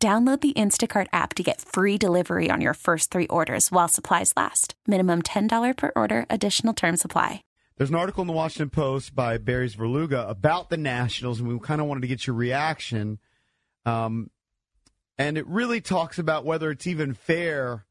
Download the Instacart app to get free delivery on your first three orders while supplies last. Minimum $10 per order, additional term supply. There's an article in the Washington Post by Barry Svrluga about the Nationals, and we kind of wanted to get your reaction. Um, and it really talks about whether it's even fair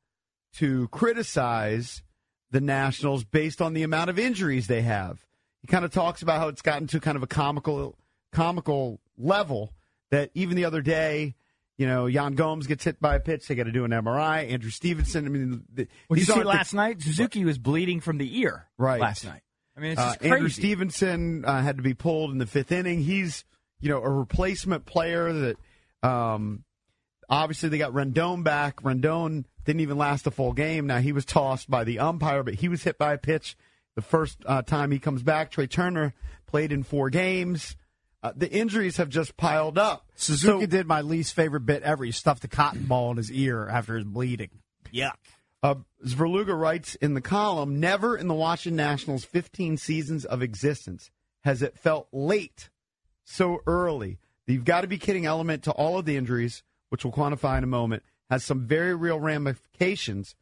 to criticize the Nationals based on the amount of injuries they have. He kind of talks about how it's gotten to kind of a comical comical level that even the other day – you know, Yan Gomes gets hit by a pitch. They got to do an MRI. Andrew Stevenson. I mean, the, well, you see last the, night, Suzuki was bleeding from the ear. Right. Last night. I mean, it's uh, crazy. Andrew Stevenson uh, had to be pulled in the fifth inning. He's, you know, a replacement player that, um, obviously they got Rendon back. Rendon didn't even last a full game. Now he was tossed by the umpire, but he was hit by a pitch the first uh, time he comes back. Trea Turner played in four games. Uh, the injuries have just piled up. Suzuki so, did my least favorite bit ever. He stuffed a cotton ball in his ear after his bleeding. Yuck. Uh, Svrluga writes in the column Never in the Washington Nationals' 15 seasons of existence has it felt late so early. The you've got to be kidding element to all of the injuries, which we'll quantify in a moment, has some very real ramifications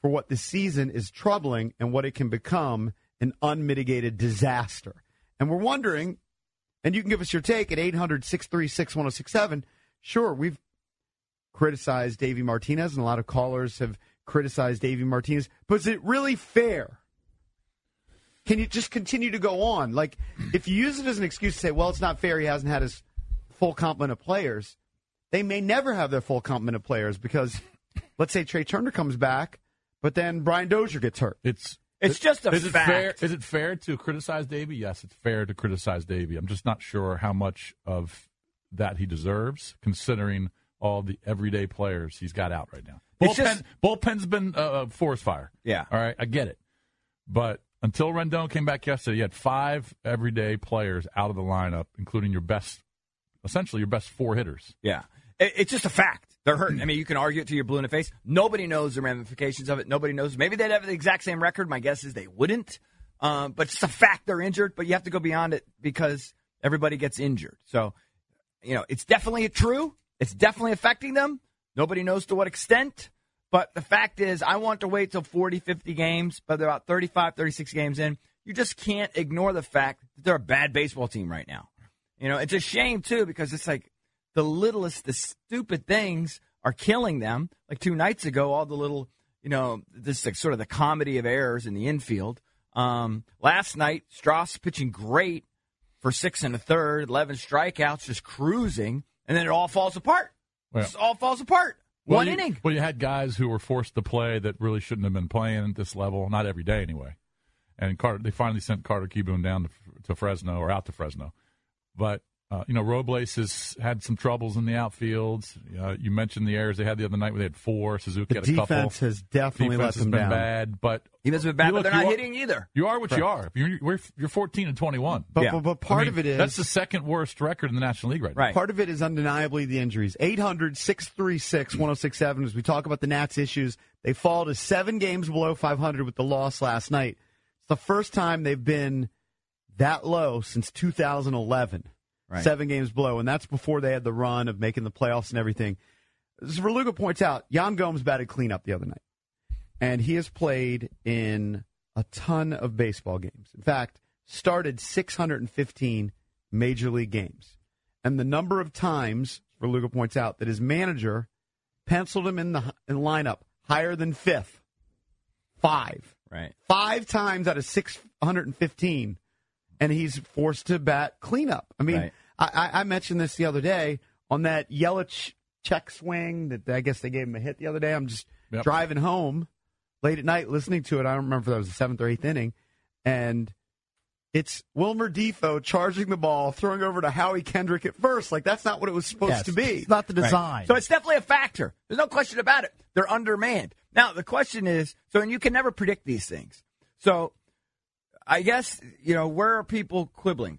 for what the season is troubling and what it can become an unmitigated disaster. And we're wondering and you can give us your take at 800 636 1067. Sure, we've criticized Davey Martinez, and a lot of callers have criticized Davey Martinez. But is it really fair? Can you just continue to go on? Like, if you use it as an excuse to say, well, it's not fair, he hasn't had his full complement of players, they may never have their full complement of players because, let's say Trea Turner comes back, but then Brian Dozier gets hurt. It's it's just a is fact. It fair, is it fair to criticize Davey? Yes, it's fair to criticize Davey. I'm just not sure how much of that he deserves, considering all the everyday players he's got out right now. Bullpen, just, bullpen's been uh, a forest fire. Yeah. All right, I get it. But until Rendon came back yesterday, you had five everyday players out of the lineup, including your best, essentially your best four hitters. Yeah. It's just a fact. They're hurting. I mean, you can argue it to your blue in the face. Nobody knows the ramifications of it. Nobody knows. Maybe they'd have the exact same record. My guess is they wouldn't. Um, but it's a fact they're injured. But you have to go beyond it because everybody gets injured. So, you know, it's definitely true. It's definitely affecting them. Nobody knows to what extent. But the fact is, I want to wait till 40, 50 games, but they're about 35, 36 games in. You just can't ignore the fact that they're a bad baseball team right now. You know, it's a shame, too, because it's like the littlest, the stupid things are killing them. Like two nights ago, all the little, you know, this is like sort of the comedy of errors in the infield. Um, last night, Stras pitching great for six and a third, 11 strikeouts, just cruising, and then it all falls apart. Well, it all falls apart. Well, One you, inning. Well, you had guys who were forced to play that really shouldn't have been playing at this level, not every day anyway. And Carter, they finally sent Carter Kieboom down to, to Fresno or out to Fresno. But uh, you know, Robles has had some troubles in the outfield. Uh, you mentioned the errors they had the other night where they had four. Suzuki the had a couple. defense has definitely defense let them has been down. bad, but defense has been bad, look, but they're not are, hitting either. You are what Correct. you are. You're, you're 14 and 21. But, Yeah. but, but part I mean, of it is that's the second worst record in the National League right, Right. Part of it is undeniably the injuries. 800 636 1067. As we talk about the Nats issues, they fall to seven games below 500 with the loss last night. It's the first time they've been that low since 2011. Right. Seven games below. And that's before they had the run of making the playoffs and everything. As Svrluga points out, Yan Gomes batted cleanup the other night. And he has played in a ton of baseball games. In fact, started 615 major league games. And the number of times, Svrluga points out, that his manager penciled him in the, in lineup higher than fifth. Five. Right. Five times out of 615. And he's forced to bat cleanup. I mean, Right. I, I mentioned this the other day on that Yelich check swing that I guess they gave him a hit the other day. I'm just Yep. driving home late at night listening to it. I don't remember if that was the seventh or eighth inning. And it's Wilmer Difo charging the ball, throwing over to Howie Kendrick at first. Like that's not what it was supposed Yes, to be. It's not the Right. design. So it's definitely a factor. There's no question about it. They're undermanned. Now the question is, so and you can never predict these things. So I guess you know where are people quibbling?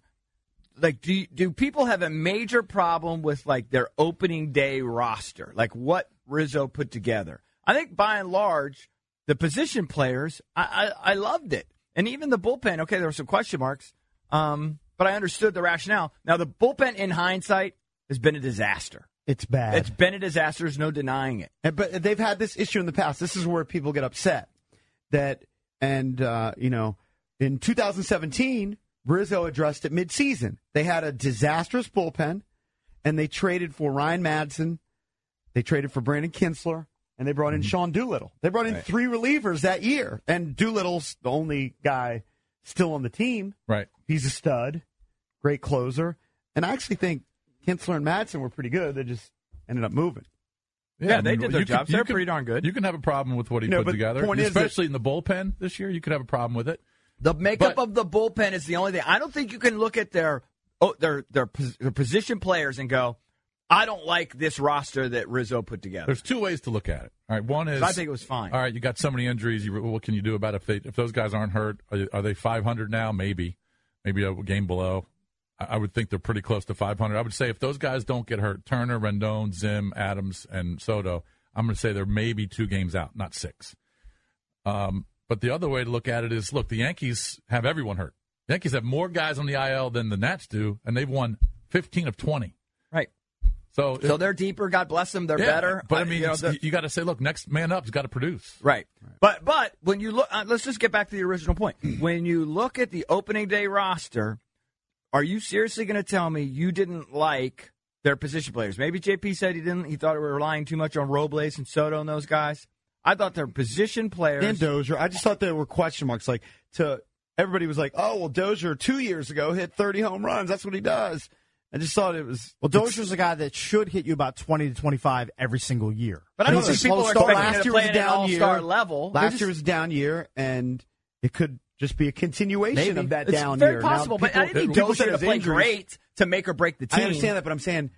Like, do do people have a major problem with like their opening day roster, like what Rizzo put together? I think by and large, the position players, I, I, I loved it, and even the bullpen. Okay, there were some question marks, um, but I understood the rationale. Now the bullpen, in hindsight, has been a disaster. It's bad. It's been a disaster. There's no denying it. And- But they've had this issue in the past. This is where people get upset. That and uh, you know, in 2017, Rizzo addressed it midseason. They had a disastrous bullpen, and they traded for Ryan Madson. They traded for Brandon Kintzler, and they brought in mm-hmm. Sean Doolittle. They brought in Right. three relievers that year, and Doolittle's the only guy still on the team. Right. He's a stud, great closer, and I actually think Kintzler and Madson were pretty good. They just ended up moving. Yeah, they did their jobs. you They're pretty darn good. You can have a problem with what he No, put together, point that- especially in the bullpen this year. You could have a problem with it. The makeup But- of the bullpen is the only thing. I don't think you can look at their oh, their their, their position players and go, I don't like this roster that Rizzo put together. There's two ways to look at it. All right, one is I think it was fine. All right, you got so many injuries. You, what can you do about it if they if those guys aren't hurt? Are, are they 500 now? Maybe, maybe a game below. I, I would think they're pretty close to 500. I would say if those guys don't get hurt, Turner, Rendon, Zim, Adams, and Soto, I'm going to say they're maybe two games out, not six. Um, but the other way to look at it is, look, the Yankees have everyone hurt. The Yankees have more guys on the IL than the Nats do, and they've won 15 of 20. right. So, So they're deeper. God bless them. They're yeah, better. But I mean, you know, you got to say, look, next man up's got to produce. Right. But but when you look, uh, let's just get back to the original point. When you look at the opening day roster, are you seriously going to tell me you didn't like their position players? Maybe JP said he didn't. He thought we were relying too much on Robles and Soto and those guys. I thought they're position players. And Dozier. I just thought there were question marks. Like to everybody was like, "Oh, well, Dozier two years ago hit 30 home runs. That's what he does." I just thought it was. well, Dozier's a guy that should hit you about 20 to 25 every single year. but I don't He's think people are start. expecting Last him to year play was at an down all-star year. level. Last just- year was a down year, and it could just be a continuation Maybe. of that it's down very year. Now, possible, but I people- didn't think people Dozier said to play injuries- great to make or break the team. I understand that, but I'm saying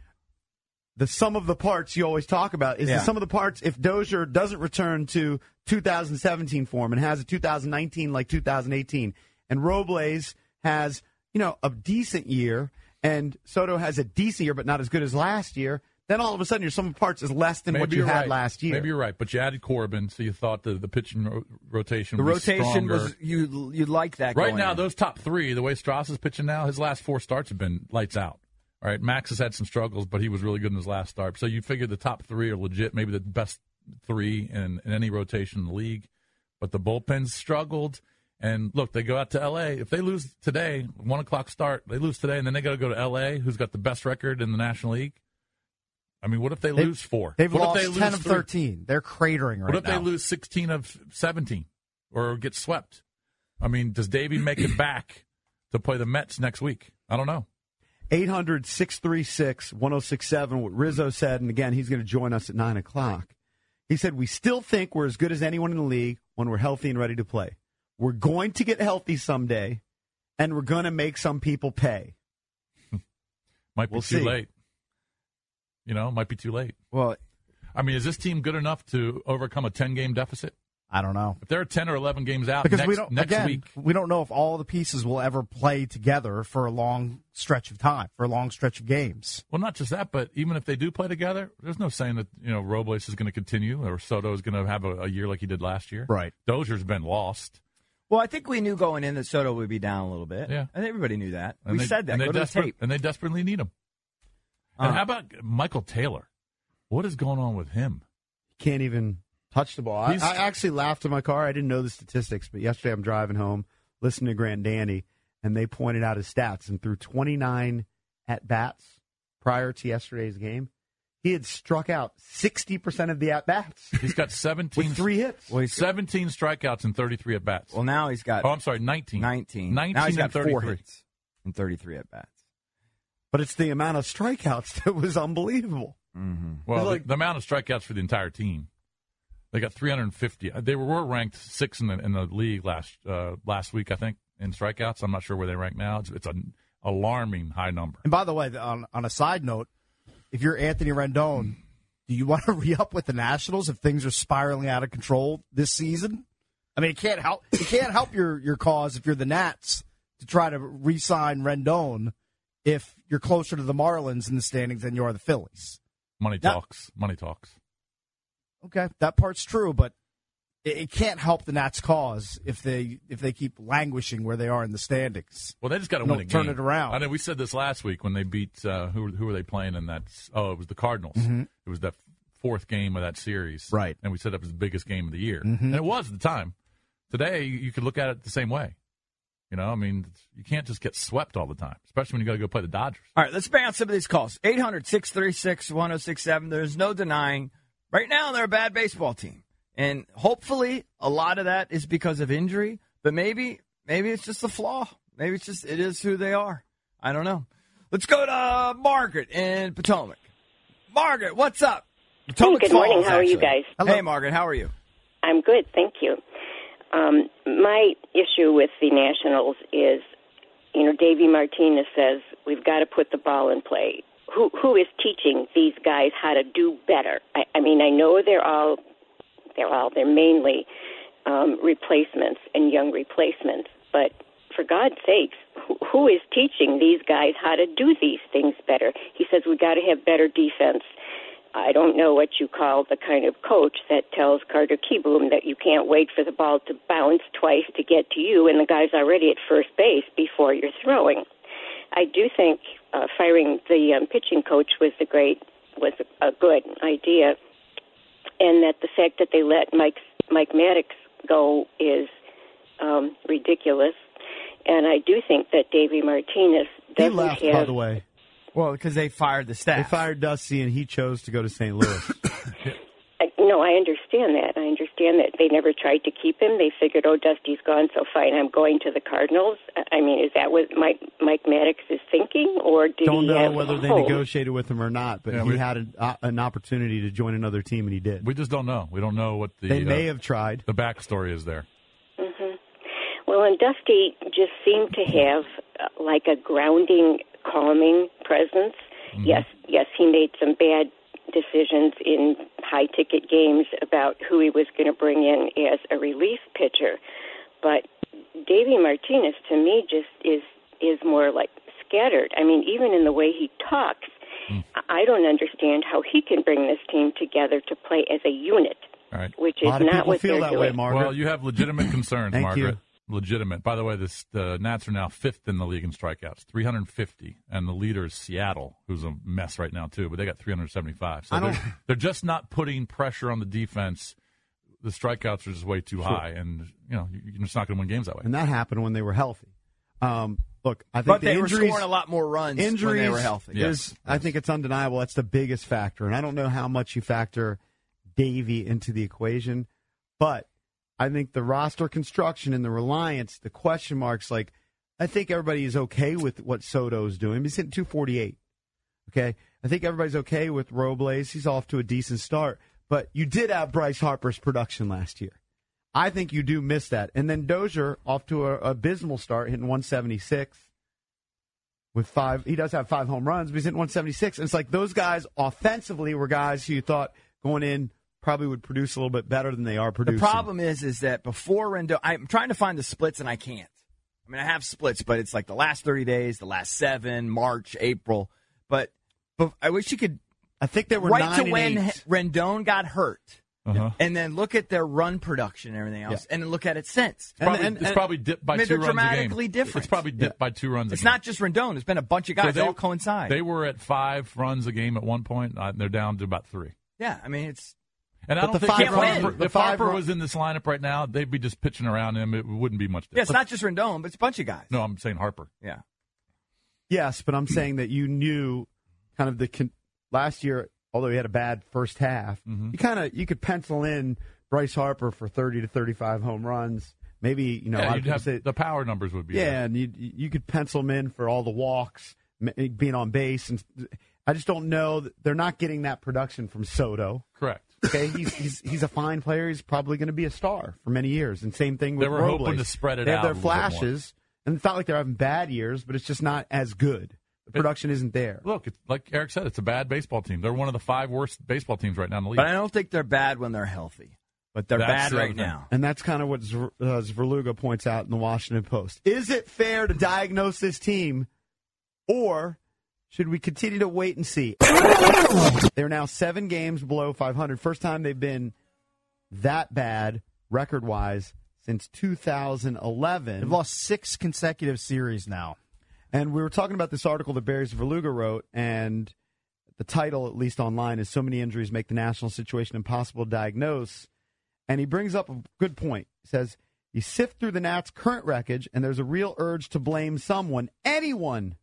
the sum of the parts you always talk about is Yeah. the sum of the parts. If Dozier doesn't return to 2017 form and has a 2019 like 2018, and Robles has you know a decent year, and Soto has a decent year but not as good as last year, then all of a sudden your sum of parts is less than what you had right. last year. Maybe you're right, but you added Corbin, so you thought the the pitching ro- rotation the rotation stronger. was you you like that right now. in. Those top three, the way Stras is pitching now, his last four starts have been lights out. All right, Max has had some struggles, but he was really good in his last start. So you figure the top three are legit, maybe the best three in, in any rotation in the league. But the bullpens struggled. And look, they go out to L.A. If they lose today, one o'clock start, they lose today, and then they got to go to L.A., who's got the best record in the National League. I mean, what if they They've- lose four? They've what lost if they 10 lose of three? 13. They're cratering right now. What if now. they lose 16 of 17 or get swept? I mean, does Davey make it back to play the Mets next week? I don't know. 800 636 1067, what Rizzo said, and again, he's going to join us at 9 o'clock. He said, We still think we're as good as anyone in the league when we're healthy and ready to play. We're going to get healthy someday, and we're going to make some people pay. Might be We'll too see. late. You know, might be too late. well, I mean, is this team good enough to overcome a 10 game deficit? I don't know. If there are 10 or 11 games out Because next, we don't next again, week, we don't know if all the pieces will ever play together for a long stretch of time, for a long stretch of games. well, not just that, but even if they do play together, there's no saying that, you know, Robles is going to continue or Soto is going to have a, a year like he did last year. Right. Dozier's been lost. well, I think we knew going in that Soto would be down a little bit. Yeah. I think everybody knew that. And we they- said that. And they, Go to the tape. and they desperately need him. Uh-huh. And how about Michael Taylor? What is going on with him? Can't even touch the ball. I, I actually laughed in my car. I didn't know the statistics, but yesterday I'm driving home, listening to Grant Danny, and they pointed out his stats. And through 29 at bats prior to yesterday's game, he had struck out 60% of the at bats He's got 17, with three hits. Well, he's 17 strikeouts and 33 at bats. well now he's got oh, I'm sorry, 19. 19. 19 now he's got and four hits and 33 at bats. But it's the amount of strikeouts that was unbelievable. Mm-hmm. Well, It's the- the, amount of strikeouts for the entire team. They got 350. They were ranked sixth in the, in the league last uh, last week, I think. in strikeouts. I'm not sure where they rank now. It's, it's an alarming high number. And by the way, on, on a side note, if you're Anthony Rendon, do you want to re up with the Nationals if things are spiraling out of control this season? I mean, it can't help. It can't help your your cause if you're the Nats to try to re-sign Rendon if you're closer to the Marlins in the standings than you are the Phillies. Money Now- talks. Money talks. Okay, that part's true, but it, it can't help the Nats' cause if they if they keep languishing where they are in the standings. Well, they just got to win a turn game. it around. I know we said this last week when they beat uh, who who were they playing in that? Oh, it was the Cardinals. It was the fourth game of that series, Mm-hmm. Right. Mm-hmm. And we said that was the biggest game of the year, and it was at the time. Today, you, you could look at it the same way. You know, I mean, you can't just get swept all the time, especially when you got to go play the Dodgers. All right, let's bang out some of these calls. 800 636 1067. There's no denying right now they're a bad baseball team. And hopefully a lot of that is because of injury, but maybe maybe it's just a flaw. Maybe it's just it is who they are. I don't know. Let's go to Margaret in Potomac. Margaret, what's up? Potomac good morning. Falls, How are you actually. guys? Hey, Margaret, how are you? I'm good, thank you. Um, my issue with the Nationals is, you know, Davey Martinez says we've got to put the ball in play. Who who is teaching these guys how to do better? I, I mean, I know they're all they're all they're mainly um, replacements and young replacements, but for God's sakes, who, who is teaching these guys how to do these things better? He says we got to have better defense. I don't know what you call the kind of coach that tells Carter Kieboom that you can't wait for the ball to bounce twice to get to you, and the guy's already at first base before you're throwing. I do think uh, firing the um, pitching coach was a great was a good idea, and that the fact that they let Mike Mike Maddux go is um, ridiculous. And I do think that Davey Martinez He doesn't left, have. by the way. Well, because they fired the staff. They fired Dusty, and he chose to go to St. Louis. I- No, I understand that. I understand that they never tried to keep him. They figured, oh, Dusty's gone, so fine, I'm going to the Cardinals. I- I mean, is that what Mike Mike Maddux is thinking, or did Don't he know have whether they hope? negotiated with him or not, but Yeah, he we- had an, uh, an opportunity to join another team, and he did. We just don't know. We don't know what the they may uh, have tried. the backstory is there. Well, and Dusty just seemed to have uh, like a grounding, calming presence. Yes, yes, he made some bad decisions in high ticket games about who he was going to bring in as a relief pitcher, but Davey Martinez to me just is is more like scattered. I mean, even in the way he talks, I I don't understand how he can bring this team together to play as a unit, All right. which A is lot of not people what feel they're that doing. way, Margaret. Well, you have legitimate concerns, Thank Margaret. you. Legitimate. By the way, this the Nats are now fifth in the league in strikeouts, 350, and the leader is Seattle, who's a mess right now too. But they got 375. So they're, they're just not putting pressure on the defense. The strikeouts are just way too high, and you know you're just not going to win games that way. and that happened when they were healthy. Um, look, I think but the they were scoring a lot more runs injuries when they were healthy. Yeah. is, I think it's undeniable. That's the biggest factor, and I don't know how much you factor Davey into the equation, but I think the roster construction and the reliance, the question marks, like I think everybody is okay with what Soto's doing. He's hitting 248. Okay, I think everybody's okay with Robles. He's off to a decent start, but you did have Bryce Harper's production last year. I think you do miss that. And then Dozier off to a abysmal start, hitting 176 with five. He does have five home runs, but he's hitting 176. And it's like those guys offensively were guys who you thought going in probably would produce a little bit better than they are producing. The problem is, is that before Rendon, I'm trying to find the splits and I can't. I mean, I have splits, but it's like the last 30 days, the last seven, March, April. But, but I wish you could I think they were right nine to and when eight. Rendon got hurt, Uh-huh. and then look at their run production and everything else, Yeah. and then look at it since. It's probably, and- it's and- probably dipped by I mean, two they're runs a game. dramatically different. It's probably dipped by two runs. It's game. not just Rendon. There's been a bunch of So guys. they all coincide. They were at five runs a game at one point. They're down to about three. yeah, I mean, it's And I don't the think five if Harper, the if Harper was in this lineup right now, they'd be just pitching around him. It wouldn't be much yeah, it's not just Rendon, but it's a bunch of guys. no, I'm saying Harper. Yeah. Yes, but I'm saying that you knew kind of the con- last year, although he had a bad first half, Mm-hmm. you kind of you could pencil in Bryce Harper for 30 to 35 home runs. Maybe you know a lot yeah, of you'd have, say the power numbers would be yeah, there. and you you could pencil him in for all the walks, being on base, and I just don't know. that They're not getting that production from Soto. correct. Okay, he's he's he's a fine player. He's probably going to be a star for many years. And same thing with They were Robles. hoping to spread it they have out their a little bit more. flashes, And it's not like they're having bad years, but it's just not as good. The production isn't there. Look, it's, like Eric said, it's a bad baseball team. They're one of the five worst baseball teams right now in the league. But I don't think they're bad when they're healthy. But they're That's bad the right thing. now. And that's kind of what Zver- uh, Svrluga points out in the Washington Post. Is it fair to diagnose this team, or should we continue to wait and see? They're now seven games below 500. First time they've been that bad record wise since 2011. They've lost six consecutive series now. And we were talking about this article that Barry Svrluga wrote, and the title, at least online, is So Many Injuries Make the National Situation Impossible to Diagnose. And he brings up a good point. He says, You sift through the Nats' current wreckage, and there's a real urge to blame someone, anyone,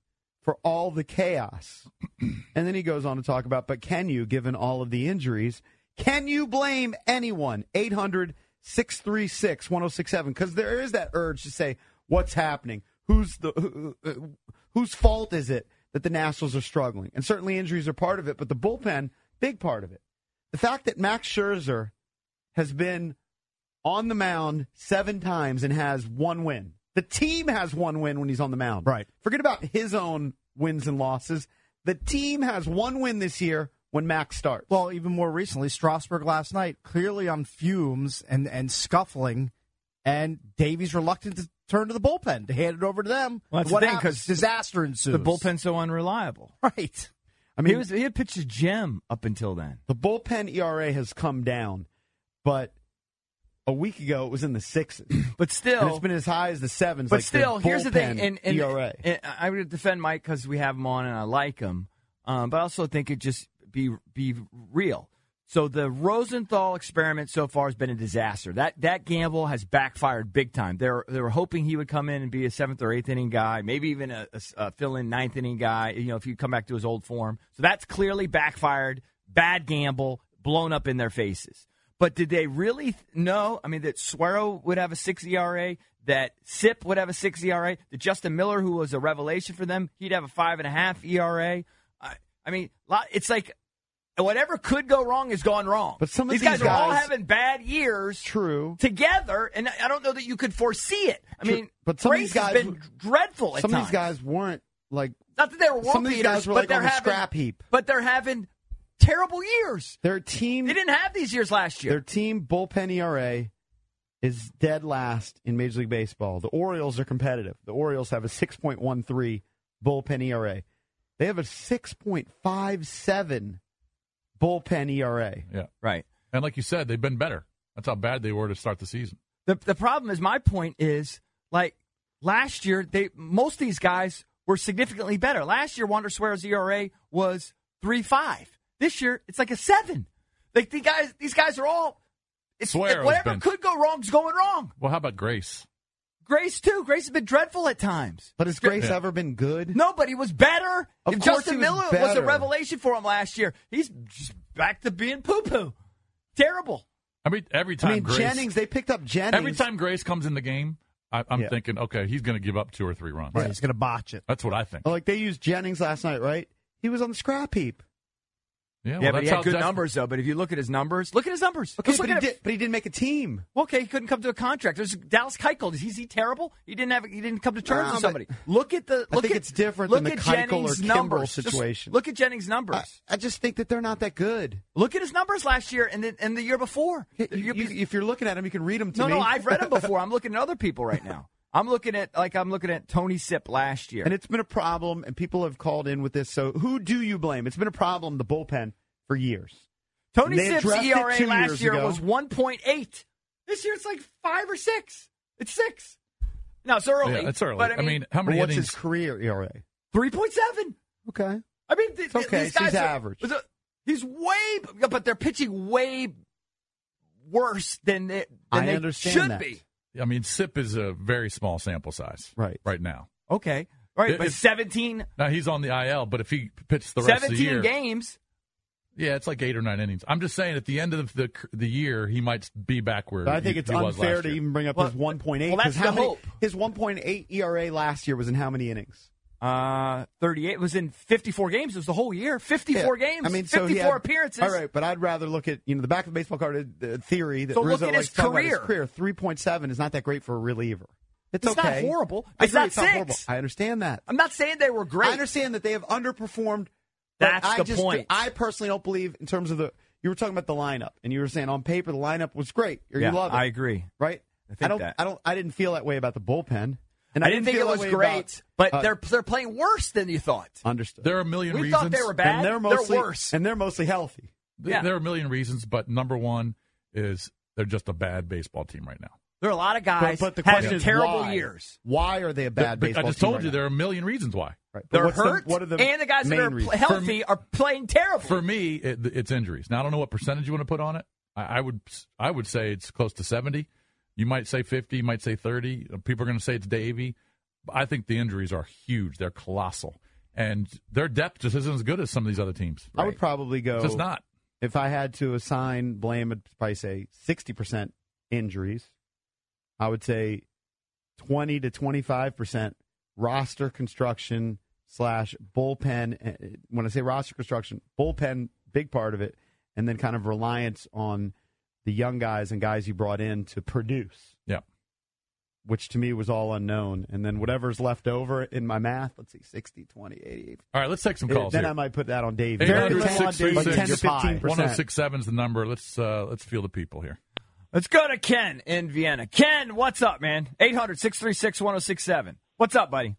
for all the chaos. and then he goes on to talk about, But can you, given all of the injuries, can you blame anyone? 800 636 1067. Because there is that urge to say, What's happening? Who's the who, whose fault is it that the Nationals are struggling? And certainly injuries are part of it, but the bullpen, big part of it. The fact that Max Scherzer has been on the mound seven times and has one win. The team has one win when he's on the mound. Right. Forget about his own wins and losses. The team has one win this year when Max starts. Well, even more recently, Strasburg last night, clearly on fumes and, and scuffling, and Davey's reluctant to turn to the bullpen to hand it over to them. Well, that's the thing, happens? 'cause disaster ensues. The bullpen's so unreliable. right? I mean, He mean, was he had pitched a gem up until then. the bullpen ERA has come down, but a week ago it was in the sixes. But still, and it's been as high as the sevens. But like still, the here's the thing, and, and, ERA. and I would defend Mike because we have him on and I like him, um, but I also think it just be be real. So the Rosenthal experiment so far has been a disaster. That that gamble has backfired big time. They were, they were hoping he would come in and be a seventh or eighth inning guy, maybe even a, a, a fill-in ninth inning guy. You know, if you come back to his old form. So that's clearly backfired. Bad gamble, blown up in their faces. But did they really know? I mean, that Suero would have a six ERA, that Sipp would have a six ERA, that Justin Miller, who was a revelation for them, he'd have a five and a half ERA. I, I mean, it's like whatever could go wrong has gone wrong. But some of these, these guys, are all having bad years True. together, and I don't know that you could foresee it. I True. mean, But some of Grace these has guys been w- dreadful. At Some of these guys weren't like not that they were some of these guys were but like they're on the having scrap heap. but they're having terrible years. Their team, They didn't have these years last year. their team bullpen ERA is dead last in Major League Baseball. The Orioles are competitive. The Orioles have a 6.13 bullpen ERA. They have a 6.57 bullpen ERA. Yeah. right. And like you said, they've been better. That's how bad they were to start the season. The the problem is my point is like last year they most of these guys were significantly better. Last year Wander Suero ERA was three five. This year it's like a seven. Like the guys these guys are all it's, Suero whatever been- could go wrong is going wrong. Well, how about Grace? Grace too. Grace has been dreadful at times. But has Grace Yeah. ever been good? No, but he was better. Of if Justin he was Miller was a revelation for him last year. He's just back to being poo poo. Terrible. I mean, every time I mean, Grace, Jennings, they picked up Jennings. every time Grace comes in the game, I, I'm Yeah. thinking, okay, he's going to give up two or three runs. Right, he's going to botch it. That's what I think. Like they used Jennings last night, right? He was on the scrap heap. Yeah, Yeah, well, but he had good def- numbers though. But if you look at his numbers, look at his numbers. Okay, but he, did, but he didn't make a team. Okay, he couldn't come to a contract. There's Dallas Keuchel. Is he, terrible? He didn't have. He didn't come to terms No, with somebody. Look at the. I Look think at, it's different look than the Keuchel or Jennings' Kimbrel numbers. Just situation. look at Jennings' numbers. I, I just think that they're not that good. look at his numbers last year and the, and the year before. You- You're- if you're looking at him, you can read them to no, me. no, I've read them before. I'm looking at other people right now. I'm looking at like I'm looking at Tony Sipp last year. and it's been a problem, and people have called in with this. So who do you blame? It's been a problem, the bullpen, for years. Tony They Sipp's ERA last year ago. was 1.8. This year it's like five or six. It's six. No, it's early. Yeah, it's early. But I I mean, mean, how But many what's innings? his career ERA? 3.7. Okay. I mean, th- th- okay, These guys he's are- average. a- He's way, but they're pitching way worse than they, than I they understand should that. be. I mean, Sipp is a very small sample size Right. right now. Okay, right, If- but 17, Now he's on the IL, but if he pitches the rest of the 17 year, games. yeah, it's like eight or nine innings. I'm just saying, at the end of the the year, he might be back where But I think he, it's he unfair to even bring up Well, his 1.8. well, that's how the many- hope. His 1.8 ERA last year was in how many innings? Uh, 38 was in 54 games. It was the whole year. 54 Yeah. games. I mean, so 54 he had- appearances. All right, but I'd rather look at you know the back of the baseball card uh, theory that So look at his to talk about career. career. Three point seven is not that great for a reliever. It's, It's not horrible. I It's agree, not it's not horrible. six. I understand that. I'm not saying they were great. I understand that they have underperformed. That's I the just, point. I personally don't believe in terms of the. You were talking about the lineup, and you were saying on paper the lineup was great, or Yeah, you love it, I agree. right? I think don't. that. I don't. I didn't feel that way about the bullpen, and I didn't think it was great, about- but uh, they're they're playing worse than you thought. understood. There are a million We reasons. thought they were bad. and they're mostly worse. and they're mostly healthy. There- Yeah. There are a million reasons, but number one is they're just a bad baseball team right now. there are a lot of guys But, but the having question is terrible why? years. Why are they a bad But baseball team? I just team told right you now? there are a million reasons why. Right. They're what's the- hurt, what are the and the guys that are pl- reasons? healthy are playing terrible. For me, it, it's injuries. Now I don't know what percentage you want to put on it. I, I would I would say it's close to seventy. You might say fifty. You might say thirty. People are going to say it's Davey. I think the injuries are huge. They're colossal, and their depth just isn't as good as some of these other teams. I would probably go. It's just not. If I had to assign blame, I'd probably say sixty percent injuries. I would say twenty to twenty-five percent roster construction slash bullpen. eh, When I say roster construction, bullpen big part of it, and then kind of reliance on the young guys and guys you brought in to produce. Yeah. Which to me was all unknown. And then whatever's left over in my math, let's see, 60, 20, 80. All right, let's take some calls then here. I might put that on Dave. 800 Like 10 636 to 15 percent. 1067 is the number. Let's uh, let's feel the people here. Let's go to Ken in Vienna. Ken, what's up, man? 800 636 1067. What's up, buddy?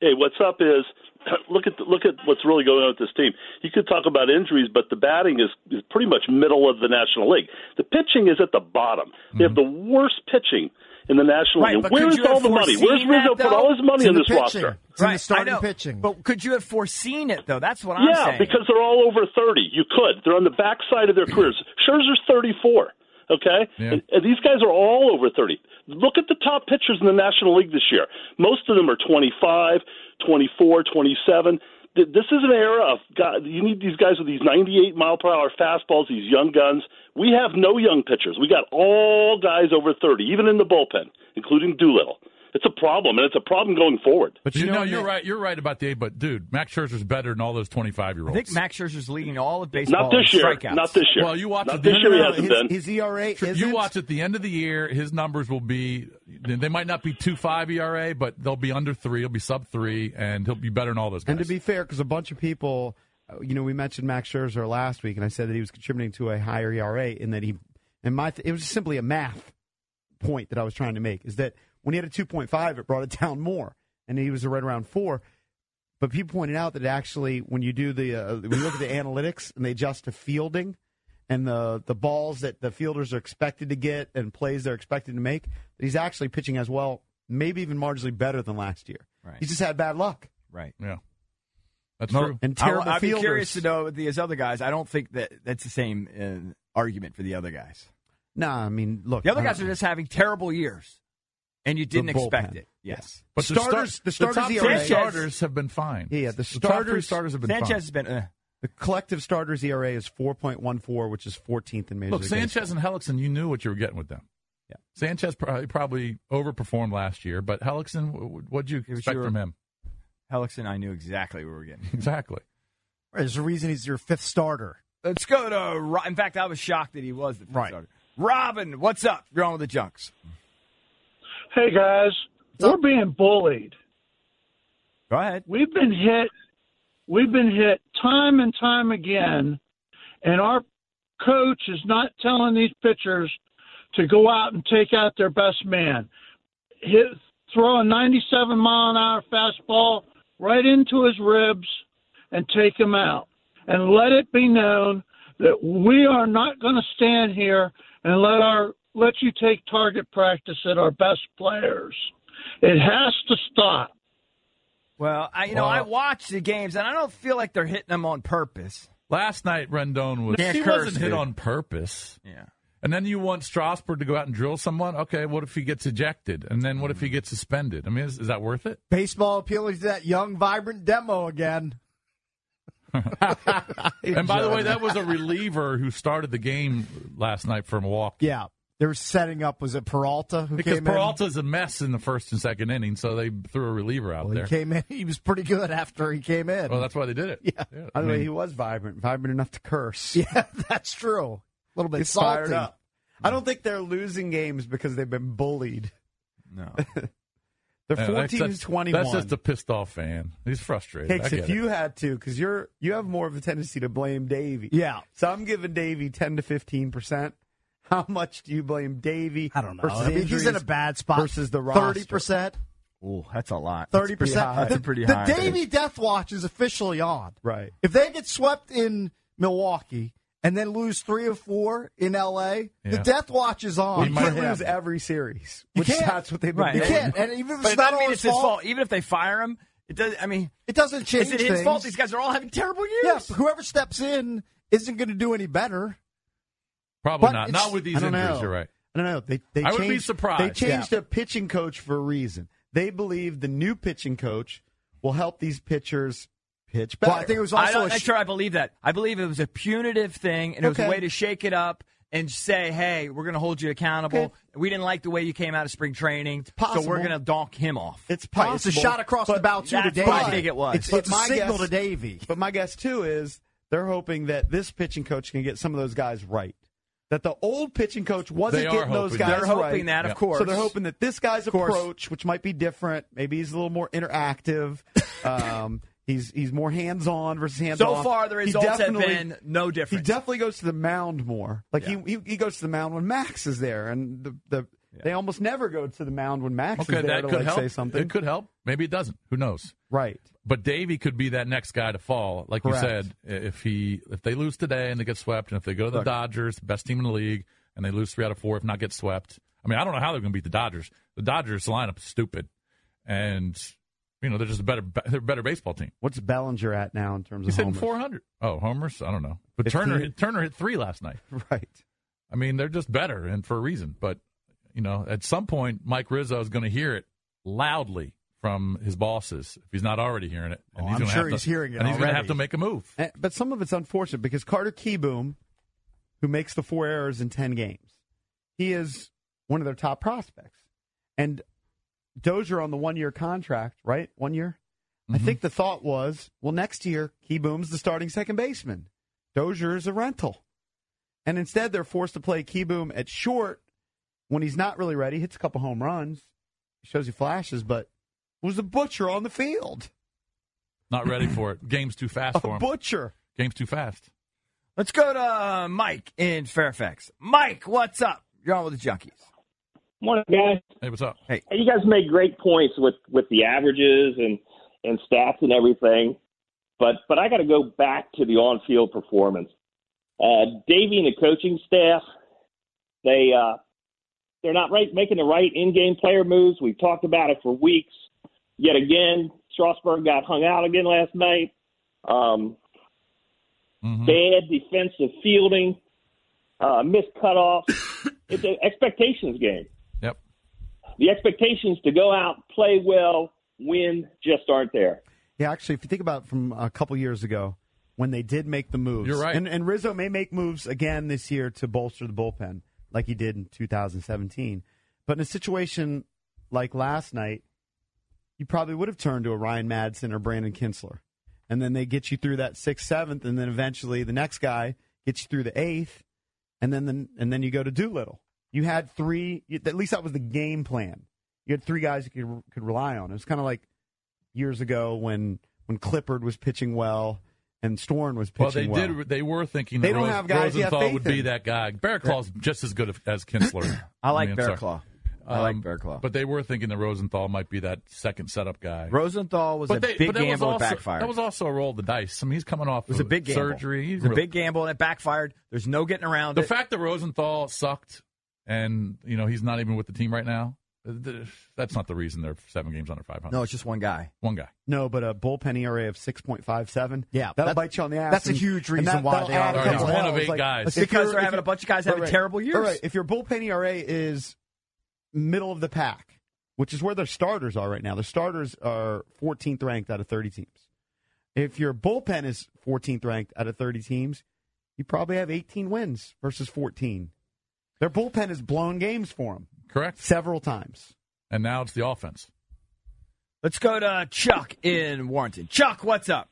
Hey, what's up is look at the, look at what's really going on with this team. You could talk about injuries, but the batting is, is pretty much middle of the National League. The pitching is at the bottom. They have mm-hmm. the worst pitching in the National Right, League. but Where could is you have all the money? Where's Rizzo that, put all his money It's in in the this pitching. roster? It's in Right, the starting I know. pitching. But could you have foreseen it, though? That's what I'm yeah, saying. Yeah, because they're all over 30. You could. They're on the backside of their careers. Scherzer's 34. Okay, Yeah. and, and these guys are all over 30. Look at the top pitchers in the National League this year. Most of them are 25, 24, 27. This is an era of God. You need these guys with these 98 mile per hour fastballs, these young guns. We have no young pitchers. We got all guys over 30, even in the bullpen, including Doolittle. It's a problem, and it's a problem going forward. But You, you know, know, you're right. You're right about the but dude, Max Scherzer's better than all those 25 year olds. I olds. think Max Scherzer's leading all of baseball Not this in year. strikeouts. Not this year. Well, you watch Not it this the- year. He No, no, hasn't his, been. his ERA isn't. You watch at the end of the year, his numbers will be. They might not be two five ERA, but they'll be under three. He'll be sub three, and he'll be better than all those guys. And to be fair, because a bunch of people, uh, you know, we mentioned Max Scherzer last week, and I said that he was contributing to a higher ERA, and that he, and my, it was simply a math point that I was trying to make is that when he had a 2.5, it brought it down more, and he was right around four. But people pointed out that actually, when you do the, uh, when you look at the analytics and they adjust to fielding and the the balls that the fielders are expected to get and plays they're expected to make, that he's actually pitching as well, maybe even marginally better than last year. Right. He's just had bad luck Right. yeah, that's No, true. and I, terrible I'd be fielders. curious to know these other guys. I don't think that that's the same uh, argument for the other guys. Nah, I mean, look. The other guys are just having terrible years, and you didn't expect bullpen. it. Yes. But starters- the the, starters top ERA starters have been fine. Yeah, the top three starters- starters have been fine. Sanchez fine. has been. Uh, The collective starters ERA is 4.14, which is 14th in Major Look, League Sanchez Baseball. and Hellickson, you knew what you were getting with them. Yeah. Sanchez probably, probably overperformed last year, but Hellickson, what did you was expect your- from him? Hellickson, I knew exactly what we were getting. Exactly. There's a reason he's your fifth starter. Let's go to. In fact, I was shocked that he was the first Right. starter. Robin, what's up? You're on with the Junks. Hey guys, we're being bullied. Go ahead. We've been hit. We've been hit time and time again, and our coach is not telling these pitchers to go out and take out their best man. Hit, throw a 97 mile an hour fastball right into his ribs and take him out. And let it be known that we are not going to stand here and let our let you take target practice at our best players. It has to stop. Well, I you know I watch the games and I don't feel like they're hitting them on purpose. Last night, Rendon was. Can't he curse, wasn't hit on purpose. Yeah. And then you want Strasburg to go out and drill someone? Okay, what if he gets ejected? And then what if he gets suspended? I mean, is, is that worth it? Baseball appealing to that young, vibrant demo again. And by the way, that was a reliever who started the game last night for Milwaukee. Yeah. They were setting up, was it Peralta who Because came Peralta's a mess in the first and second inning, so they threw a reliever out? Well, there. he came in. He was pretty good after he came in. Well, that's why they did it. Yeah. I By the way, mean, he was vibrant, vibrant enough to curse. yeah, that's true. A little bit He's salty. fired up. I don't think they're losing games because they've been bullied. No. They're Yeah, that's- 14 that's, and 21. That's just a pissed off fan. He's frustrated. Hicks, if it. you had to, because you're you have more of a tendency to blame Davey. Yeah. So I'm giving Davey 10 to 15 percent. How much do you blame Davey? I don't know. I mean, he's in a bad spot. versus the roster. thirty percent, Ooh, that's a lot. thirty pretty high. percent. That's pretty The high. Davey Death Watch is officially on. Right. If they get swept in Milwaukee and then lose three or four in L.A., the Death Watch is on. We He for might lose every series. You Which can't. that's what they've been Right. You can't. And even if But it's it not mean his it's his fault, fault. Even if they fire him, it does. I mean, it doesn't change is it his things. fault? These guys are all having terrible years. Yeah, whoever steps in isn't going to do any better. Probably But not. Not with these I injuries. know. You're right. I don't know. They, they I would be changed, surprised. They changed Yeah. a pitching coach for a reason. They believe the new pitching coach will help these pitchers pitch better. Well, I think it was I also don't, a I'm sh- sure I believe that. I believe it was a punitive thing, and it was a way to shake it up and say, "Hey, we're going to hold you accountable. Okay. We didn't like the way you came out of spring training, so possible. we're going to donk him off." it's Right, possible. it's a shot across the bow too to that's Davey. what I think it was. It's, But it's a my signal guess- to Davey. But my guess too is they're hoping that this pitching coach can get some of those guys right. That the old pitching coach wasn't They are getting those guys that. They're hoping right. that, of Yeah. course. So they're hoping that this guy's approach, which might be different, maybe he's a little more interactive. um, he's he's more hands on versus hands off. So far, the results have definitely- been no different. He definitely goes to the mound more. Like Yeah. he, he he goes to the mound when Max is there, and the the they almost never go to the mound when Max Okay, is there that to could like help. say something. It could help. Maybe it doesn't. Who knows? Right. But Davey could be that next guy to fall, like Correct. you said. If he if they lose today and they get swept, and if they go to the. Dodgers, best team in the league, and they lose three out of four, if not get swept. I mean, I don't know how they're going to beat the Dodgers. The Dodgers lineup is stupid, and you know they're just a better they're a better baseball team. What's Bellinger at now in terms He's of homers? four hundred. Oh, homers? I don't know. But 15? Turner hit, Turner hit three last night. Right. I mean, they're just better, and for a reason. But you know, at some point, Mike Rizzo is going to hear it loudly from his bosses if he's not already hearing it. Oh, he's I'm sure have he's to, hearing it and he's gonna have to make a move. And- but some of it's unfortunate because Carter Kieboom, who makes the four errors in 10 games, he is one of their top prospects. And Dozier on the one year contract, right? One year? I mm-hmm. think the thought was, well, next year, Kieboom's the starting second baseman. Dozier is a rental. And instead, they're forced to play Kieboom at short when he's not really ready. Hits a couple home runs, shows you flashes, but was a butcher on the field. Not ready for it. Game's too fast for A him. butcher. Game's too fast. Let's go to uh, Mike in Fairfax. Mike, what's up? You're on with the Junkies. Morning, guys. Hey, what's up? Hey, You guys make great points with with the averages and and stats and everything, but but I got to go back to the on field performance. Uh, Davey and the coaching staff, they uh, they're not right making the right in game player moves. We've talked about it for weeks. Yet again, Strasburg got hung out again last night. Um, Mhm. Bad defensive fielding, uh, missed cutoffs. it's an expectations game. Yep. the expectations to go out, play well, win just aren't there. Yeah, actually, if you think about it from a couple years ago when they did make the moves, You're right. And, and Rizzo may make moves again this year to bolster the bullpen, like he did in 2017. But in a situation like last night, you probably would have turned to a Ryan Madson or Brandon Kintzler, and then they get you through that sixth, seventh, and then eventually the next guy gets you through the eighth, and then the, and then you go to Doolittle. You had three. At least that was the game plan. You had three guys you could could rely on. It was kind of like years ago when when Clippard was pitching well and Storen was pitching Well, they well. did. They were thinking They that don't Rose- have guys Rosenthal would be that guy. Barraclough's just as good as Kintzler. I like mean, I'm sorry. Barraclough. I like Um, Barraclough. But they were thinking that Rosenthal might be that second setup guy. Rosenthal was but a they- big but that was gamble that backfired. That was also a roll of the dice. I mean, he's coming off it was a of big gamble. surgery. It He's was a big gamble and it backfired. There's no getting around it. The it. fact that Rosenthal sucked and you know he's not even with the team right now. That's not the reason they're seven games under 500. no, it's just one guy. one guy. no, but a bullpen ERA of six point five seven. Yeah, that'll bite you on the ass. that's a huge reason that- why they are. a He's one of eight Like, guys. if Because they're having a bunch of guys having Right, right. terrible years. All right, if your bullpen ERA is middle of the pack, which is where their starters are right now, the starters are 14th ranked out of 30 teams. If your bullpen is 14th ranked out of 30 teams, you probably have 18 wins versus 14. Their bullpen has blown games for them Correct. several times. And now it's the offense. Let's go to Chuck in Warrenton. Chuck, what's up?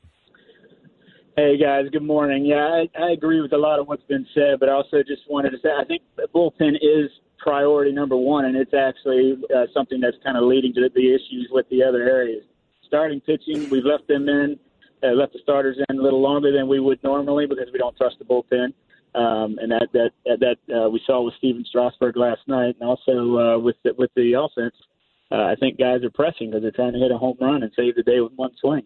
Hey guys, good morning. Yeah, I, I agree with a lot of what's been said, but I also just wanted to say I think the bullpen is priority number one, and it's actually uh, something that's kind of leading to the issues with the other areas. Starting pitching, we've left them in, uh, left the starters in a little longer than we would normally because we don't trust the bullpen. Um, and that that that uh, we saw with Stephen Strasburg last night, and also uh, with the, with the offense. Uh, I think guys are pressing because they're trying to hit a home run and save the day with one swing.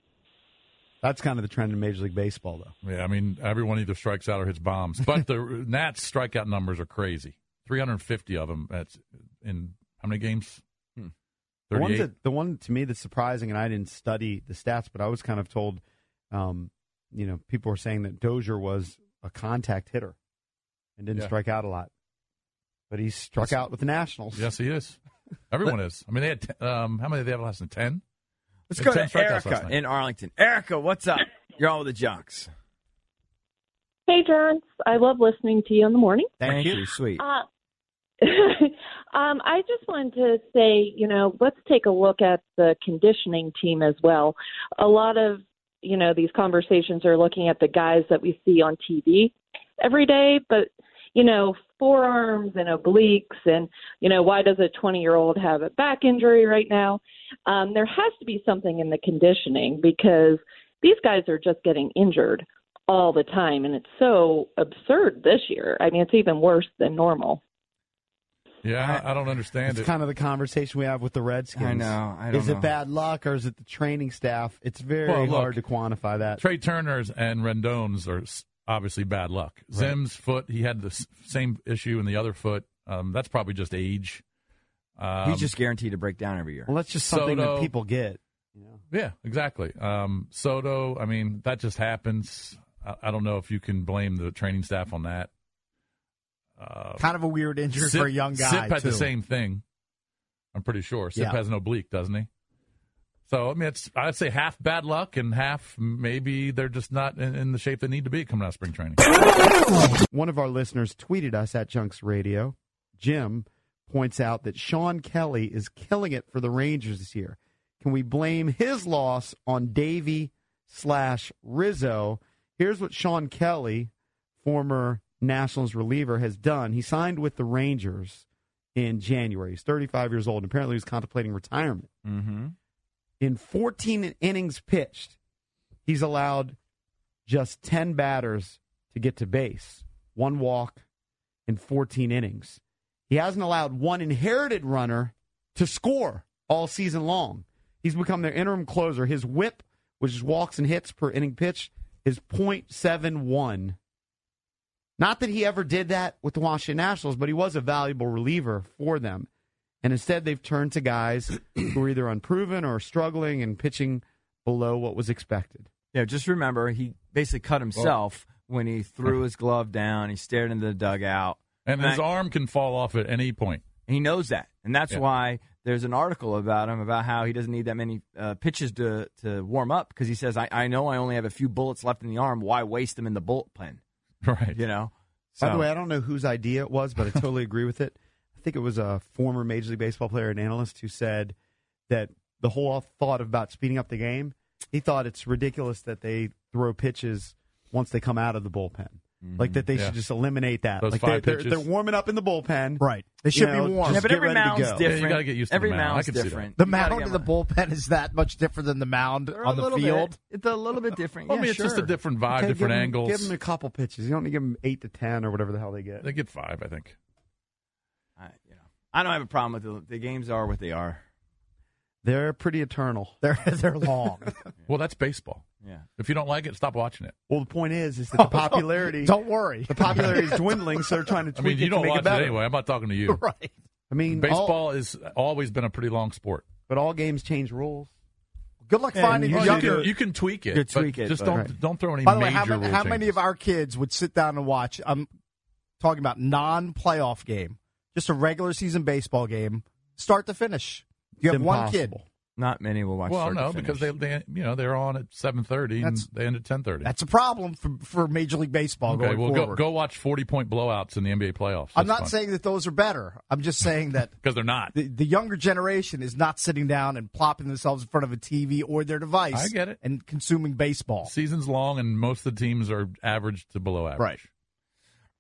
That's kind of the trend in Major League Baseball, though. Yeah, I mean, everyone either strikes out or hits bombs. But the Nats strikeout numbers are crazy. 350 of them. That's in how many games? Hmm. The, one that, the one to me that's surprising, and I didn't study the stats, but I was kind of told, um, you know, people were saying that Dozier was a contact hitter and didn't Yeah. strike out a lot. But he struck out with the Nationals. Yes, he is. Everyone is. I mean, they had t- um, how many did they have last night? Ten. Let's go had to 10 strikeouts last Erica in Arlington. Erica, what's up? You're on with the Jocks. Hey, John. I love listening to you in the morning. Thank, you. Sweet. Uh, um, I just wanted to say, you know, let's take a look at the conditioning team as well. A lot of, you know, these conversations are looking at the guys that we see on TV every day, but, you know, forearms and obliques and, you know, why does a 20 year old have a back injury right now? Um, there has to be something in the conditioning because these guys are just getting injured all the time and it's so absurd this year. I mean, it's even worse than normal. Yeah, I, I don't understand It's it. kind of the conversation we have with the Redskins. I know, I don't is know. it bad luck or is it the training staff? It's very Well, look, hard to quantify that. Trea Turner's and Rendon's are obviously bad luck. Zim's foot, he had the same issue in the other foot. Um, that's probably just age. Um, He's just guaranteed to break down every year. Well, that's just something Soto- that people get. Yeah, exactly. Um, Soto, I mean, that just happens. I, I don't know if you can blame the training staff on that. Uh, Kind of a weird injury Sipp- for a young guy. Sipp had too. the same thing. I'm pretty sure. Sipp Yeah. has an oblique, doesn't he? So I mean, it's I'd say half bad luck and half maybe they're just not in, in the shape they need to be coming out of spring training. One of our listeners tweeted us at Junks Radio. Jim points out that Shawn Kelley is killing it for the Rangers this year. Can we blame his loss on Davey slash Rizzo? Here's what Shawn Kelley, former Nationals reliever, has done. He signed with the Rangers in January. He's 35 years old. and Apparently, he's contemplating retirement. Mm-hmm. In 14 innings pitched, he's allowed just 10 batters to get to base, one walk in 14 innings. He hasn't allowed one inherited runner to score all season long. He's become their interim closer. His whip, which is walks and hits per inning pitch, is .71. Not that he ever did that with the Washington Nationals, but he was a valuable reliever for them. And instead, they've turned to guys who are either unproven or struggling and pitching below what was expected. Yeah, just remember he basically cut himself when he threw his glove down. He stared into the dugout, And his I- arm can fall off at any point. He knows that, and that's Yeah. why there's an article about him about how he doesn't need that many uh, pitches to to warm up because he says, I, "I know I only have a few bullets left in the arm. Why waste them in the bullpen?" Right. You know. By the way, I don't know whose idea it was, but I totally agree with it. I think it was a former Major League Baseball player and analyst who said that the whole thought about speeding up the game, he thought it's ridiculous that they throw pitches once they come out of the bullpen. Like that they Yeah. should mm-hmm. just eliminate that. Those like five they're, pitches. they're warming up in the bullpen. Right. They You should know, be warm. yeah, but every ready to mound's go. different. Yeah, you gotta get used to the every mound. I mound's can see that. different. The mound get in the bullpen is that much different than the mound They're on the field. Bit, it's a little bit different. Well, I yeah, mean, it's just a different vibe, Okay, different give 'em- angles. Give them a couple pitches. You don't need to give them eight to ten or whatever the hell they get. They get five, I think. I, you know, I don't have a problem with the, the games are what they are. They're pretty eternal. They're they're long. Well, that's baseball. Yeah. If you don't like it, stop watching it. Well, the point is, is that the oh, popularity, Don't worry. the popularity is dwindling, so they're trying to I tweak mean, you it to don't make watch it better. anyway. I'm not talking to you. right. I mean, all- Baseball has always been a pretty long sport. but all games change rules. Good luck And finding you Well, you, should- can, you can tweak it. You but tweak it, Just but- don't Right. don't throw any By the way, major how many, rule how many changes. of our kids would sit down and watch? I'm talking about non-playoff game, just a regular season baseball game, start to finish. You It's have one kid. impossible. Not many will watch. Well, start to no, finish. because they, they you know they're on at seven thirty and they end at ten thirty. That's a problem for, for Major League Baseball Okay, going well, go, forward. go watch forty point blowouts in the NBA playoffs. I'm not saying that those are better. I'm just saying that because they're not. the, the younger generation is not sitting down and plopping themselves in front of a TV or their device. I get it. And consuming baseball. Season's long, and most of the teams are average to below average. Right.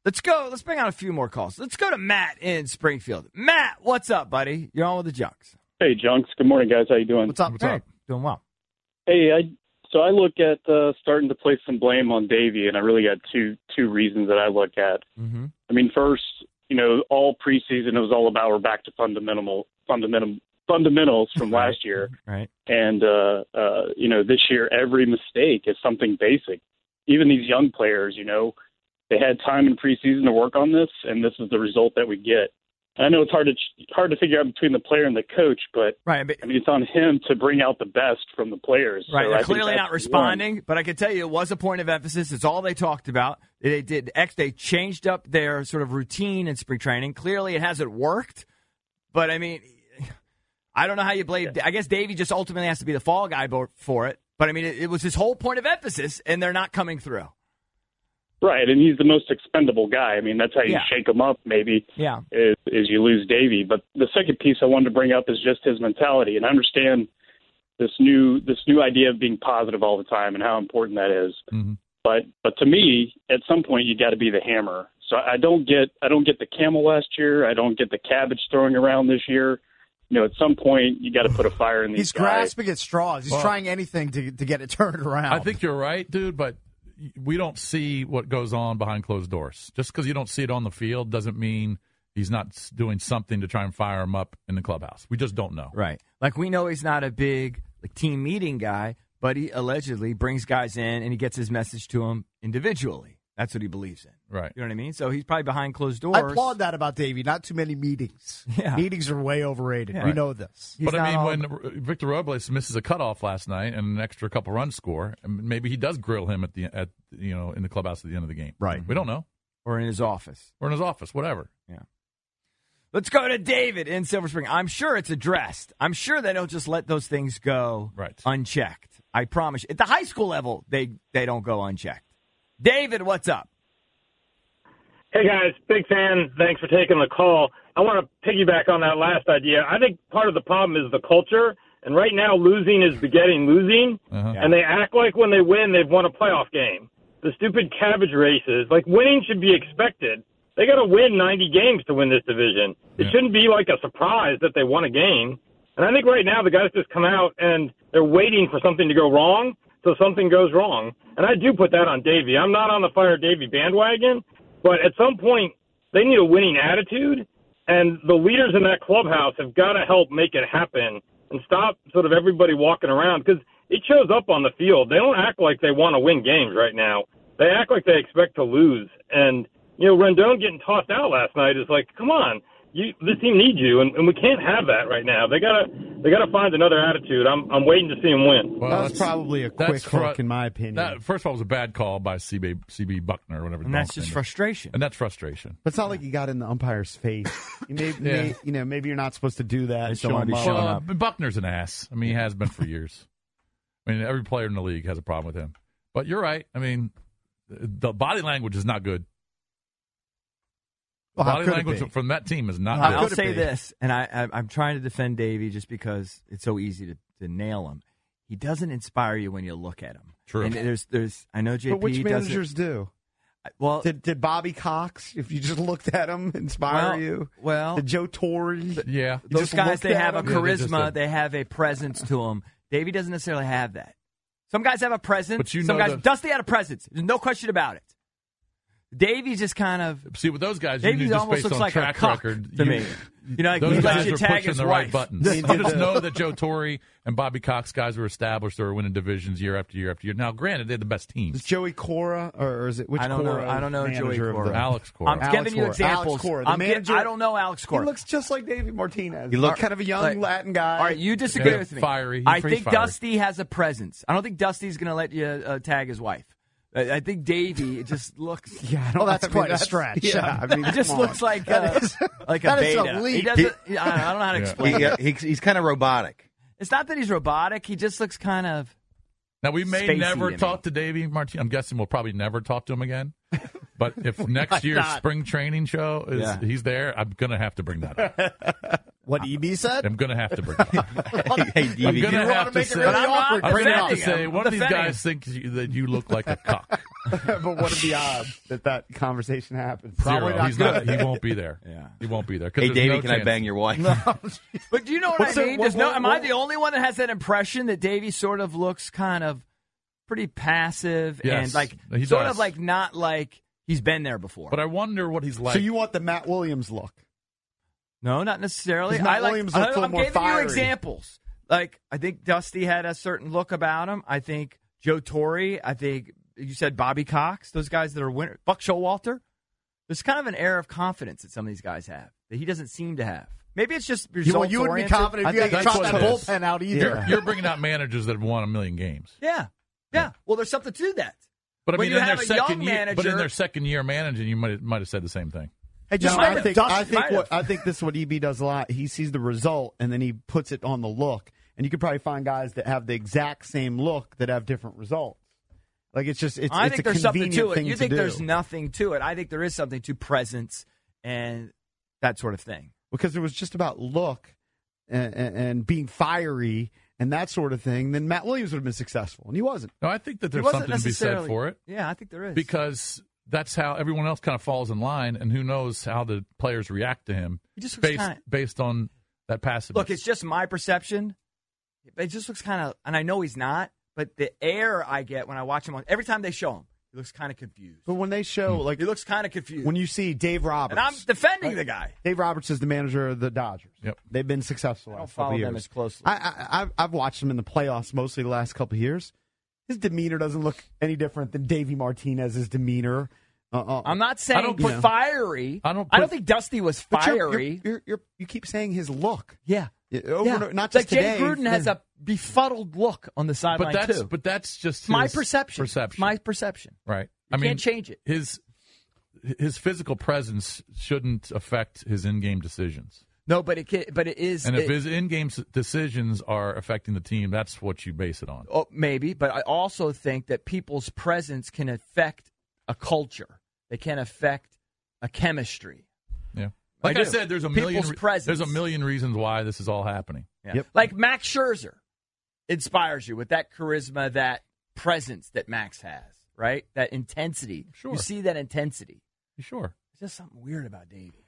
Let's go. Let's bring out a few more calls. Let's go to Matt in Springfield. Matt, what's up, buddy? You're on with the Junks. Hey, Junks. Good morning, guys. How you doing? What's up? What's up? Doing well. Hey, I so I look at uh, starting to place some blame on Davey, and I really got two two reasons that I look at. Mm-hmm. I mean, first, you know, all preseason it was all about we're back to fundamental fundamental fundamentals from last year, Right. and uh, uh, you know, this year every mistake is something basic. Even these young players, you know, they had time in preseason to work on this, and this is the result that we get. And I know it's hard to hard to figure out between the player and the coach, but Right. But, I mean, it's on him to bring out the best from the players. right. So They're think clearly not one. responding, but I can tell you it was a point of emphasis. It's all they talked about. They did X. They changed up their sort of routine in spring training. Clearly, it hasn't worked. But I mean, I don't know how you blame. I guess Davey just ultimately has to be the fall guy for it. But I mean, it, it was his whole point of emphasis, and they're not coming through. Right, and he's the most expendable guy. I mean, that's how you Yeah. shake him up. Maybe Yeah. is, is you lose Davey. But the second piece I wanted to bring up is just his mentality, and I understand this new this new idea of being positive all the time and how important that is. Mhm. But but to me, at some point, you got to be the hammer. So I don't get I don't get the camel last year. I don't get the cabbage throwing around this year. You know, at some point, you got to put a fire in these He's guys. grasping at straws. He's Well- trying anything to to get it turned around. I think you're right, dude, but we don't see what goes on behind closed doors. Just because you don't see it on the field doesn't mean he's not doing something to try and fire him up in the clubhouse. We just don't know. Right. Like we know he's not a big like team meeting guy, but he allegedly brings guys in and he gets his message to them individually. That's what he believes in. Right. You know what I mean? So he's probably behind closed doors. I applaud that about Davey. Not too many meetings. Yeah. Meetings are way overrated. Yeah. We know this. He's but I mean, all- when R- Victor Robles misses a cutoff last night and an extra couple runs score, maybe he does grill him at the at you know in the clubhouse at the end of the game. Right. We don't know. or in his office. Or in his office, whatever. Yeah. Let's go to David in Silver Spring. I'm sure it's addressed. I'm sure they don't just let those things go Right. unchecked. I promise. you. At the high school level, they they don't go unchecked. David, what's up? Hey guys, big fan. Thanks for taking the call. I want to piggyback on that last idea. I think part of the problem is the culture, and right now losing is begetting losing, Uh-huh. and they act like when they win they've won a playoff game. The stupid cabbage races, like winning should be expected. They got to win 90 games to win this division. It Yeah. shouldn't be like a surprise that they won a game. And I think right now the guys just come out and they're waiting for something to go wrong, so something goes wrong. And I do put that on Davey. I'm not on the fire Davey bandwagon, but at some point they need a winning attitude, and the leaders in that clubhouse have got to help make it happen and stop sort of everybody walking around because it shows up on the field. They don't act like they want to win games right now. They act like they expect to lose. And you know, Rendon getting tossed out last night is like, come on, you this team needs you, and, and we can't have that right now. They gotta they gotta find another attitude. I'm I'm waiting to see them win. Well, that was that's- probably a quick fru- hook, in my opinion. That, first of all, it was a bad call by CB, CB Bucknor or whatever. And that's just name is. frustration. And that's frustration. but it's not like you got in the umpire's face. You, may, Yeah. may- you know, maybe you're not supposed to do that. They show shouldn't him be up. showing Well, up. Bucknor's an ass. I mean, he has been for years. I mean, every player in the league has a problem with him. But you're right. I mean, the body language is not good. Well, how body language from that team is not How good. I'll say this, and I, I, I'm trying to defend Davey just because it's so easy to, to nail him. He doesn't inspire you when you look at him. True. And there's, there's, I know JP But which doesn't- managers do? Well, Did, did Bobby Cox, if you just looked at him, inspire well, you? well, Did Joe Torre? yeah. Those guys they at have a him? Yeah, they charisma, did. they have a presence to them. Davey doesn't necessarily have that. Some guys have a presence. But you Some know guys, the- Dusty had a presence. There's no question about it. Davey's just kind of. See, with those guys, you Davey knew just almost based looks on like a track cuck record to you- me. You know, like those he guys you were tag pushing his the right buttons. He you just know that Joe Torre and Bobby Cox guys were established or winning divisions year after year after year. Now, granted, they're the best teams. Is. Joey Cora, or, or is it which I don't know- Cora? I don't know manager Joey of Cora. the- Alex Cora. I'm Alex giving you Cora. examples. Alex Cora, the I'm gi- manager- I don't know Alex Cora. He looks just like David Martinez. He look- kind of a young Like- Latin guy. All right, you disagree Yeah, with me. fiery. He's I think fiery. Dusty has a presence. I don't think Dusty's going to let you uh, tag his wife. I, I think Davey it just looks. Yeah, I don't, Well, that's I mean, quite a that's- stretch. Yeah, I mean, It just looks like uh, like a that is a beta. leap. He doesn't. I, don't, I don't know how to Yeah. explain. He, it. uh, he, he's kind of robotic. It's not that he's robotic. He just looks kind of. Now we may never to me. talk to Davey Martin. I'm guessing we'll probably never talk to him again. But if next year's not? spring training show is Yeah. he's there, I'm gonna have to bring that up. What EB said? I'm gonna have to bring it up. hey, I'm gonna have to say, really I'm not awkward, I'm bring gonna it have up. to say one of these Defending guys thinks you, that you look like a cock. but what are the odds that that conversation happens? Zero. He's not. He won't be there. Yeah. He won't be there. 'cause Hey, there's Davey, no can I bang your wife? No. but do you know what What's I the- mean? what- Does no, what- am I the only one that has that impression that Davey sort of looks kind of pretty passive Yes, and like he sort does. of like not like he's been there before? But I wonder what he's like. so you want the Matt Williams look? No, not necessarily. Does I like. Williams look a I, little I'm more giving you examples. Like I think Dusty had a certain look about him. I think Joe Torre. I think you said Bobby Cox. Those guys that are winners. Buck Showalter. There's kind of an air of confidence that some of these guys have that he doesn't seem to have. Maybe it's just You, results you wouldn't be oriented. confident I if you had think to that's that bullpen out either. You're, you're bringing out managers that have won a million games. Yeah, yeah. Well, there's something to that. But I When mean, you in their have a young second year, but in their second year managing, you might might have said the same thing. Hey, just No, I think I think what. I think this is what EB does a lot. He sees the result and then he puts it on the look. And you could probably find guys that have the exact same look that have different results. Like it's just it's I it's think a there's something convenient to it. You to think do. there's nothing to it. I think there is something to presence and that sort of thing. because it was just about look and, and, and being fiery and that sort of thing. Then Matt Williams would have been successful, and he wasn't. No, I think that It there's wasn't something to be said for it Yeah, I think there is. because that's how everyone else kind of falls in line, and who knows how the players react to him just based kinda- based on that passive. Look, it's just my perception. It just looks kind of, and I know he's not, but the air I get when I watch him on every time they show him, he looks kind of confused. But when they show Hmm. like He looks kind of confused. when you see Dave Roberts, and I'm defending the guy. Dave Roberts is the manager of the Dodgers. Yep. They've been successful. I the don't last couple follow years. them as closely. I, I, I've- I've watched them in the playoffs mostly the last couple of years. His demeanor doesn't look any different than Davey Martinez's demeanor. Uh, uh, I'm not saying don't put put- fiery. I don't I don't think Dusty was but you're- fiery. You're, you're, you're, you keep saying his look. yeah. Yeah, Over yeah. and over, not It's like just Jay. Gruden has a befuddled look on the sideline but that's too. but that's just my perception. Perception, My perception. right? You I mean, can't change it. His his physical presence shouldn't affect his in-game decisions. No, but it can, but it is. And if it- his in-game decisions are affecting the team, that's what you base it on. Oh, maybe, but I also think that people's presence can affect a culture. They can affect a chemistry. Yeah. Like I I, said, there's a People's million. presence. There's a million reasons why this is all happening. Yeah. Yep. Like Max Scherzer inspires you with that charisma, that presence that Max has, right? That intensity. Sure. You see that intensity. Sure. There's just something weird about Davey.